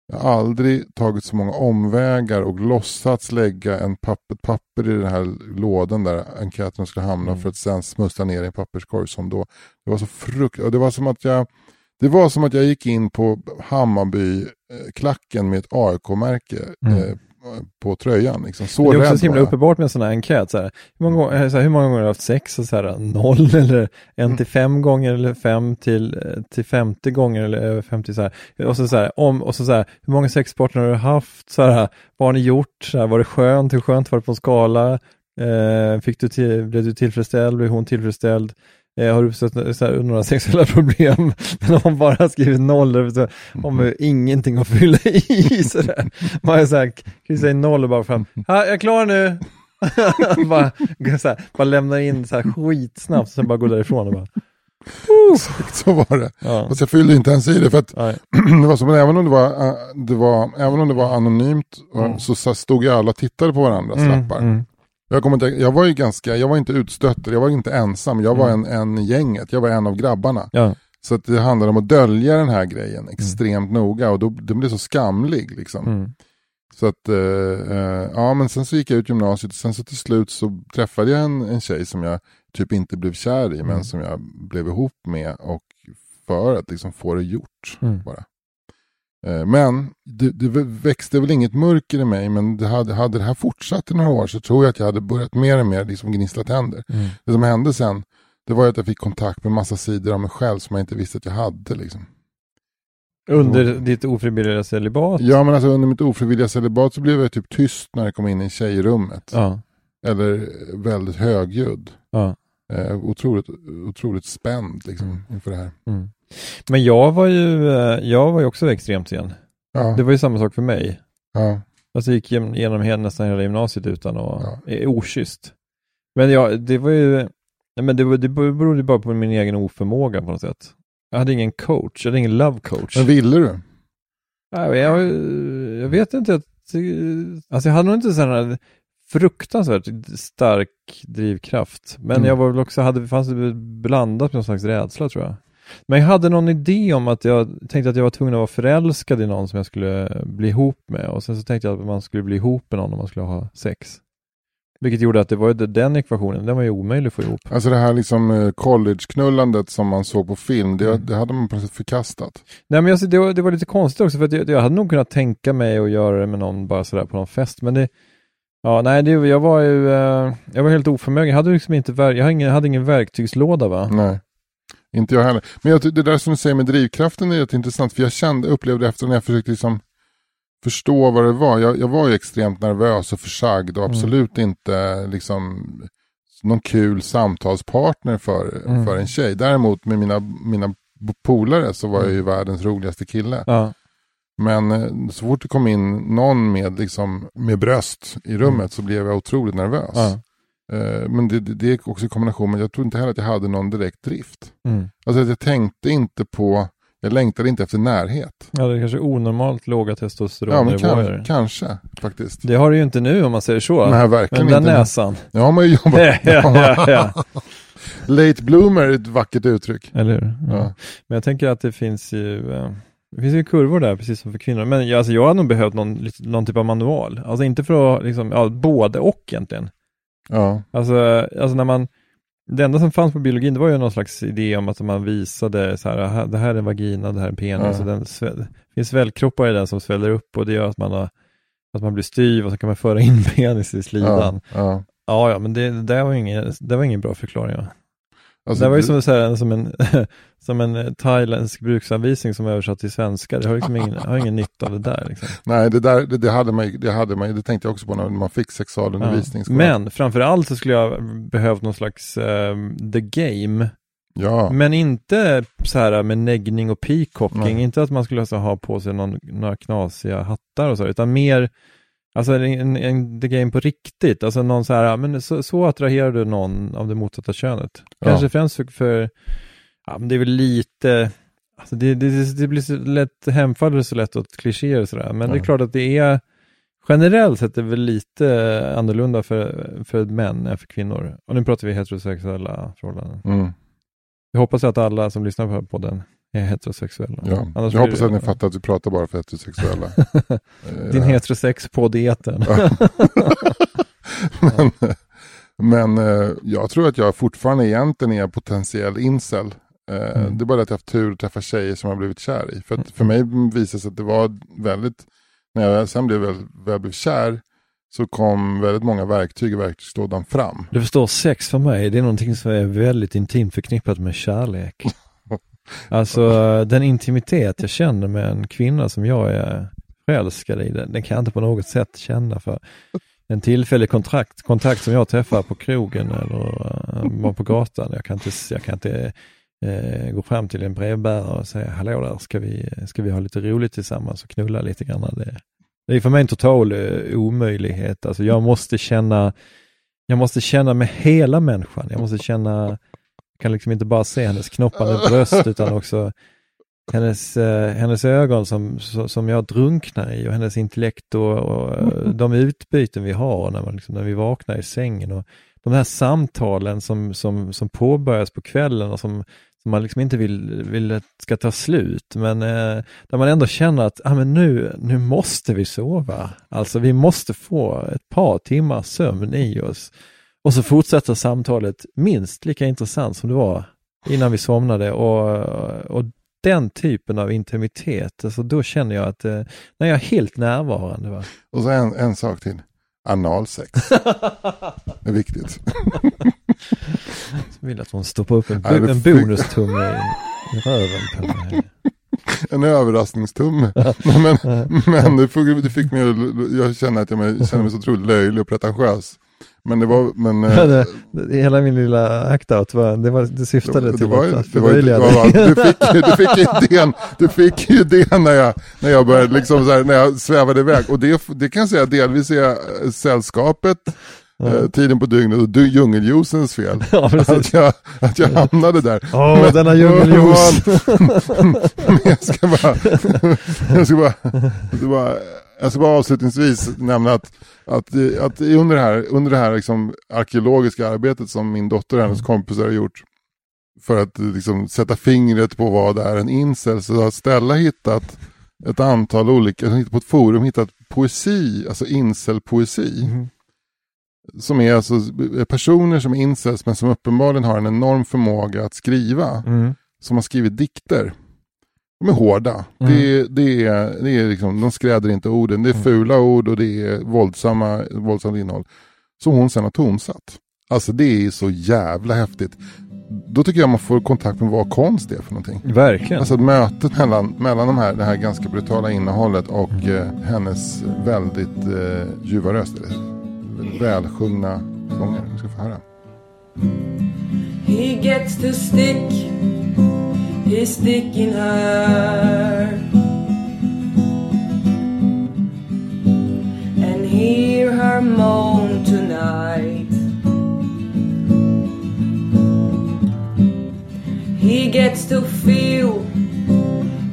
jag har aldrig tagit så många omvägar och låtsats lägga en papp, ett papper i den här lådan där enkäten skulle hamna Mm. för att sen smussla ner i en papperskorg som då. Det var så frukt, det var som att jag det var som att jag gick in på Hammarby-klacken med ett AIK-märke Mm. eh, på tröjan. Liksom. Så Det är också så himla uppenbart med en sån här enkät. Så här, hur, många, gånger- så här, hur många gånger har du haft sex? Och så här, noll eller en Mm. till fem gånger eller fem till, eh, till 50 gånger eller över 50 så här. Och så, så om, och så, så hur många sexpartner har du haft? Så här, vad har ni gjort? Så var det skönt? Hur skönt var det på en skala? Eh, fick du till, blev du tillfredsställd? Blev hon tillfredsställd? Eh, har du uppstått så här, några sexuella problem? Men om man bara skrivit noll, så har man ju ingenting att fylla i. Så där. Man är så här, kryssar in noll och bara fram, ja, jag är klar nu. bara, så här, bara lämnar in så här skitsnabbt, sen bara går därifrån och bara, Exakt så var det. ja. Fast jag fyllde inte ens i det för att det var som även om det var, eh, det var, även om det var anonymt eh, Mm. så sa- stod ju alla och tittade på varandras lappar. Mm, mm, Jag, kommer inte, jag var ju ganska, jag var inte utstött, jag var inte ensam, jag var en, en i gänget, jag var en av grabbarna. ja. Så att det handlade om att dölja den här grejen extremt noga och då, den blev så skamlig liksom. Mm. Så att, eh, eh, ja men sen så gick jag ut gymnasiet och sen så till slut så träffade jag en, en tjej som jag typ inte blev kär i Mm. men som jag blev ihop med och för att liksom få det gjort Mm. bara. Eh, men det, det växte väl inget mörker i mig men det hade, hade det här fortsatt i några år så tror jag att jag hade börjat mer och mer liksom gnissla tänder. Mm. Det som hände sen det var att jag fick kontakt med massa sidor av mig själv som jag inte visste att jag hade. Liksom. Under ditt ofrivilliga celibat? Ja men alltså under mitt ofrivilliga celibat så blev jag typ tyst när det kom in i rummet. Ja. Eller väldigt högljudd. ja. Eh, otroligt, otroligt spänd liksom, inför det här. Mm. Men jag var ju, eh, jag var ju också extremt sen. Ja, Det var ju samma sak för mig. ja, Alltså jag gick igenom- nästan hela gymnasiet utan att, Ja. okysst. Men jag, det var ju, men det, var, det berodde bara på min egen oförmåga på något sätt. Jag hade ingen coach, jag hade ingen love coach. men ville du? Jag, jag, jag vet inte, att, alltså jag hade nog inte här fruktansvärt stark drivkraft. Men Mm. jag var väl också, hade, fanns det blandat med någon slags rädsla tror jag. Men jag hade någon idé om att jag tänkte att jag var tvungen att vara förälskad i någon som jag skulle bli ihop med. Och sen så tänkte jag att man skulle bli ihop med någon om man skulle ha sex. Vilket gjorde att det var ju den ekvationen, den var ju omöjlig att få ihop. Alltså det här liksom eh, college-knullandet som man såg på film, det, Mm. det hade man plötsligt förkastat. Nej men jag, det, var, det var lite konstigt också för att jag, jag hade nog kunnat tänka mig att göra det med någon bara sådär på någon fest. Men det, ja nej det, jag var ju, eh, jag var helt oförmögen. Jag hade liksom inte, jag hade ingen, hade ingen verktygslåda va? Nej, inte jag heller. Men jag, det där som du säger med drivkraften är jätteintressant. intressant. För jag kände, upplevde efter när jag försökte liksom förstå vad det var. Jag, jag var ju extremt nervös och försagd och Mm. absolut inte liksom någon kul samtalspartner för, Mm. för en tjej. Däremot med mina, mina polare så var jag ju världens roligaste kille. Ja, Men eh, så fort det kom in någon med, liksom, med bröst i rummet så blev jag otroligt nervös. ja. Eh, Men det, det, är också i kombination med, jag tror inte heller att jag hade någon direkt drift. Mm. Alltså att jag tänkte inte på, jag längtade inte efter närhet. ja det är kanske onormalt låga Ja men testosteronnivåer. kan, kanske faktiskt. det har du ju inte nu om man säger så. Nej verkligen Men den inte. näsan. Nu har man ju jobbat. ja, ja, ja. Late bloomer är ett vackert uttryck. Eller hur? Ja. Ja. Men jag tänker att det finns ju, eh, det finns ju kurvor där precis som för kvinnor. Men jag, alltså, jag hade nog behövt någon, någon typ av manual. Alltså inte för att, liksom, ja, både och egentligen. Ja, Alltså, alltså när man, det enda som fanns på biologin det var ju någon slags idé om att man visade så här, "Aha, det här är en vagina, det här är en penis. Ja. Och den det finns svällkroppar i den som sväller upp och det gör att man, har, att man blir styv och så kan man föra in penis i slidan. ja, ja. Ja, ja, men det, det, där var ingen, det var ingen bra förklaring. Va? Alltså, det var ju som, så här, som, en, som en eh, thailändsk bruksanvisning som översatt till svenska. Det har liksom ingen, har ingen nytta av det där. Liksom. Nej, det, där, det, det, hade man, det hade man det tänkte jag också på när man fick sexualundervisning. Ja. Men framför allt så skulle jag behövt någon slags eh, the game. Ja, Men inte så här med neggning och peacocking. Nej. Inte att man skulle alltså ha på sig någon, några knasiga hattar och så, utan mer Alltså en, en the game på riktigt, alltså någon så här, men så, så attraherar du någon av det motsatta könet. Ja. Kanske främst för, för ja, men det är väl lite, alltså det, det, det blir så lätt, hemfaller så lätt åt klichéer och sådär, men det är Ja. klart att det är, generellt sett är det väl lite annorlunda för, för män än för kvinnor. Och nu pratar vi heterosexuella förhållanden. mm, Jag hoppas att alla som lyssnar på är heterosexuella. ja. Annars jag hoppas det- att ni fattar att vi pratar bara för heterosexuella. Eh, Din heterosex-podd i etern. men men eh, jag tror att jag fortfarande egentligen är potentiell incel. Eh, Mm. Det är bara att jag har haft tur att träffa tjejer som jag har blivit kär i. För, att för mig visade sig att det var väldigt, när jag sen blev väl, väl blev kär, så kom väldigt många verktyg i verktygslådan fram. Du förstår, sex för mig, det är någonting som är väldigt intimt förknippat med kärlek. Alltså den intimitet jag känner med en kvinna som jag är förälskad i, den, den kan jag inte på något sätt känna för en tillfällig kontrakt, kontakt som jag träffar på krogen eller eh, på gatan. Jag kan inte, jag kan inte eh, gå fram till en brevbärare och säga hallå där, ska vi, ska vi ha lite roligt tillsammans och knulla lite grann. Det, det är för mig en total eh, omöjlighet. Alltså jag måste känna jag måste känna med hela människan. Jag måste känna, jag kan liksom inte bara se hennes knoppande bröst utan också hennes, eh, hennes ögon som, som jag drunknar i och hennes intellekt och, och eh, de utbyten vi har när, man liksom, när vi vaknar i sängen. Och de här samtalen som, som, som påbörjas på kvällen och som, som man liksom inte vill, vill att ska ta slut. Men eh, där man ändå känner att ah, men nu, nu måste vi sova. Alltså vi måste få ett par timmars sömn i oss. Och så fortsätter samtalet minst lika intressant som det var innan vi somnade. Och, och den typen av intimitet, alltså då känner jag att eh, när jag är helt närvarande. Va? Och så en, en sak till. Analsex. Det är viktigt. Jag vill att hon stoppar upp en, det en bonustumme i, i röven på mig. En överraskningstumme. Men men det, fick, mig att, jag känner att jag känner mig så otroligt löjlig och pretentiös. Men det var, men... eh, det, det, hela min lilla act-out, var, det, var, det syftade det till var, att det det förlöjliga du, fick, du fick idén, du fick ju idén när jag, när jag började liksom så här, när jag svävade iväg. Och det, det kan jag säga delvis är eh, sällskapet, eh, tiden på dygnet och du- djungeljuicens fel. Ja. Att jag, att jag hamnade där. Åh, Men- denna djungeljuice. Jag ska bara, jag ska bara, jag ska bara, jag ska bara avslutningsvis nämna att, att, att under det här, under det här liksom arkeologiska arbetet som min dotter och hennes kompisar har gjort för att liksom sätta fingret på vad är en incel så har Stella hittat ett antal olika, på ett forum hittat poesi, alltså incel-poesi. Mhm. Som är alltså personer som är incels men som uppenbarligen har en enorm förmåga att skriva Mm. som har skrivit dikter. De är hårda. Mm. Det, det, är, det är liksom, de skräder inte orden. Det är Mm. fula ord och det är våldsamma, våldsamt innehåll. Som hon sen har tonsatt. Alltså det är så jävla häftigt. Då tycker jag man får kontakt med vad konst är för någonting. Verkligen. Alltså mötet mellan, mellan de här, det här ganska brutala innehållet och Mm. eh, hennes väldigt eh, ljuva röst. eller Välsjungna sånger. Vi ska få höra. He gets to stick his dick in her and hear her moan tonight. He gets to feel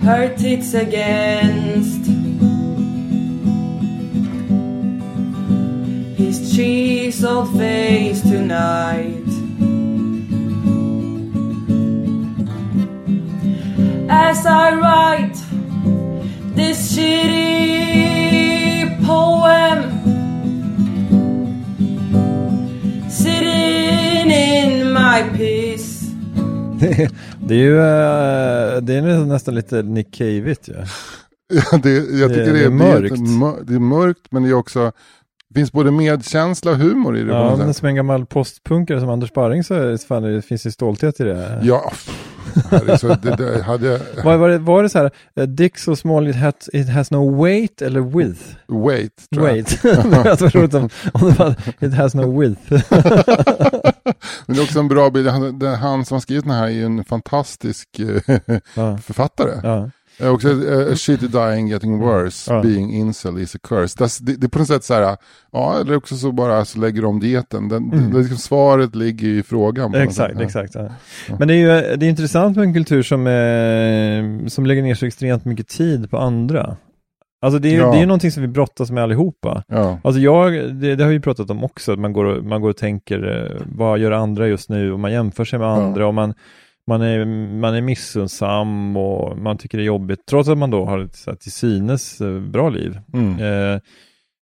her tits against his chiseled face tonight. As I write this shitty poem. Sitting in my piss. Det, det är ju eh, det är nästan lite Nick Cave-igt ju. Ja, det, jag tycker det, det är, är mörkt. Det är, det är mörkt men det är också finns både medkänsla och humor i det. Ja, men som en gammal postpunkare som Anders Barring så är det, fan, det finns ju stolthet i det. Ja, så det, det hade jag... Var, var, det, var det så här, uh, dick so small it, hat, it has no weight eller width? Wait, tror jag. Weight. det var roligt om, om det var it has no width. Men det är också en bra bild. Han, han som har skrivit den här är ju en fantastisk eh, författare. ja, Eh, Också uh, shit dying getting worse, Ja. being incel is a curse. Det, det, det är på något sätt så här, ja eller också så bara så lägger de om dieten. Den, Mm. det, liksom, svaret ligger i frågan. exakt, sätt. Ja. exakt. Ja. Men det är ju det är intressant med en kultur som, eh, som lägger ner så extremt mycket tid på andra. Alltså det är ju Ja. det är ju någonting som vi brottas med allihopa. Ja, Alltså jag, det, det har vi pratat om också, att man går, och- man går och tänker, eh, vad gör andra just nu? Och man jämför sig med Ja. andra och man, man, är, man är missunnsam och man tycker det är jobbigt, trots att man då har ett så här, till synes eh, bra liv. mm. Eh,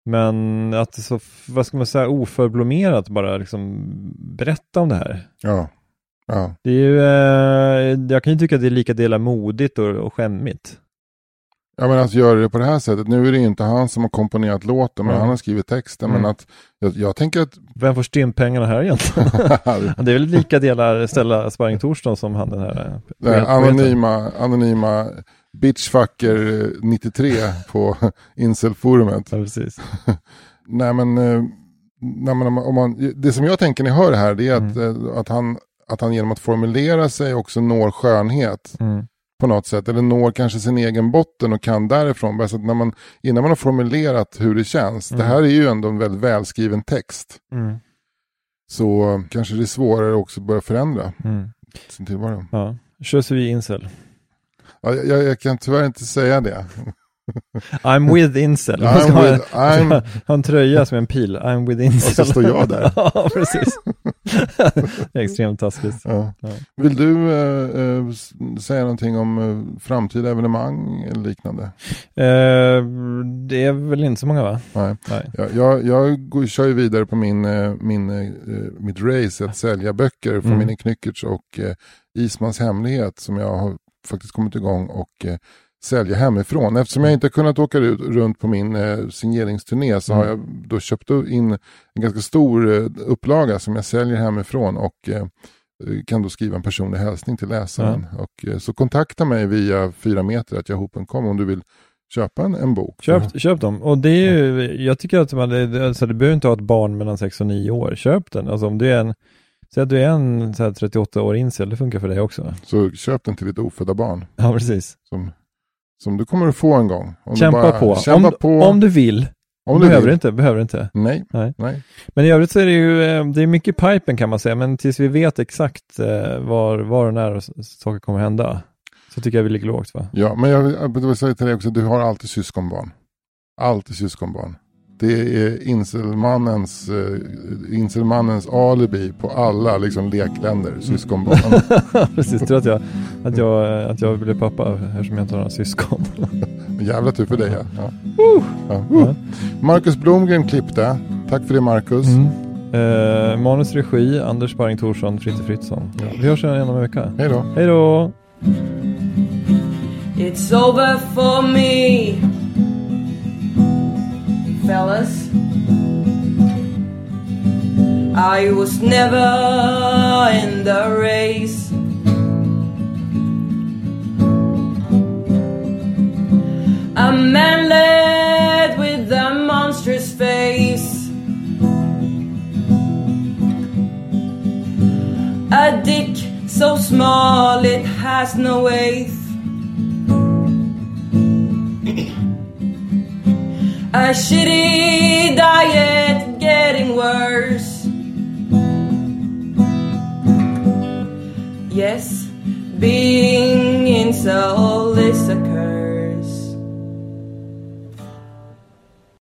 men att så, vad ska man säga, oförblommerat bara liksom berätta om det här. ja, ja. Det är ju, eh, jag kan ju tycka att det är lika delar modigt och, och skämmigt. Ja men att göra det på det här sättet. Nu är det ju inte han som har komponerat låten men Ja. han har skrivit texten. Mm. Men att jag, jag tänker att... Vem får stimpengarna här egentligen? det är väl lika delar Stella Sparring Thorsson som han den här eh, poeten. anonyma, anonyma bitchfucker eh, 93 på incelforumet. Ja, precis. Nej men, eh, nej, men om man, om man, det som jag tänker när jag hör det här det är att, Mm. eh, att, han, att han genom att formulera sig också når skönhet Mm. På något sätt. Eller når kanske sin egen botten och kan därifrån. Bara så att när man, innan man har formulerat hur det känns. Det Mm. här är ju ändå en väldigt välskriven text. Mm. Så kanske det är svårare också att börja förändra Mm. sin tillvaro. Ja. Je suis incel. Ja, jag, jag kan tyvärr inte säga det. I'm with incel. I'm ska with, I'm, ha en tröja som är en pil. I'm with incel. Och så står jag där. ja, precis. Det är Extremt taskigt. ja. Ja. Vill du eh, eh, säga någonting om eh, framtida evenemang eller liknande? Eh, det är väl inte så många va? Nej. Nej. Jag, jag, jag går, kör ju vidare på min, eh, min, mitt race att sälja böcker från Mm. Minnie Knyckertz och Ismans hemlighet som jag har faktiskt kommit igång och sälja hemifrån. Eftersom jag inte kunnat åka ut, runt på min eh, signeringsturné så Mm. har jag då köpt in en ganska stor eh, upplaga som jag säljer hemifrån och eh, kan då skriva en personlig hälsning till läsaren. Och, eh, så kontakta mig via 4 meter yahoo.com om du vill köpa en, en bok. Köp, köp dem. Och det är ju, jag tycker att man, alltså det behöver inte ha ett barn mellan 6 och 9 år. Köp den. Alltså om du är en, säg att du är en så här 38 år incel, det funkar för dig också. Så köp den till ditt ofödda barn. Ja, precis. Som, som du kommer att få en gång. Kämpa på. Kämpa om, på. om du vill. om du behöver vill. inte, behöver inte. Nej. Nej. Nej. Men i övrigt så är det ju, eh, det är mycket pipen kan man säga, men tills vi vet exakt eh, var, var och när saker kommer hända, så tycker jag vi ligger lågt va? Ja, men jag, jag vill säga till dig också, du har alltid syskonbarn. Alltid syskonbarn. Det är inselmannens, uh, inselmannens alibi på alla liksom, lekländer, syskonbarn. Precis, tror att jag, att jag, att jag blir pappa eftersom jag inte har några syskon. Jävla tur för dig. Ja. Ja. Ja. Ja. Marcus Blomgren klippte. Tack för det Marcus. Mm. Eh, manus regi, Anders Sparring Thorsson, Fritte Fritzson. Ja. Vi hörs igen om en vecka. Hej då. Hej då! It's over for me, fellas. I was never in the race. A man led with a monstrous face. A dick so small it has no weight. A shitty diet getting worse. Yes, being incel is a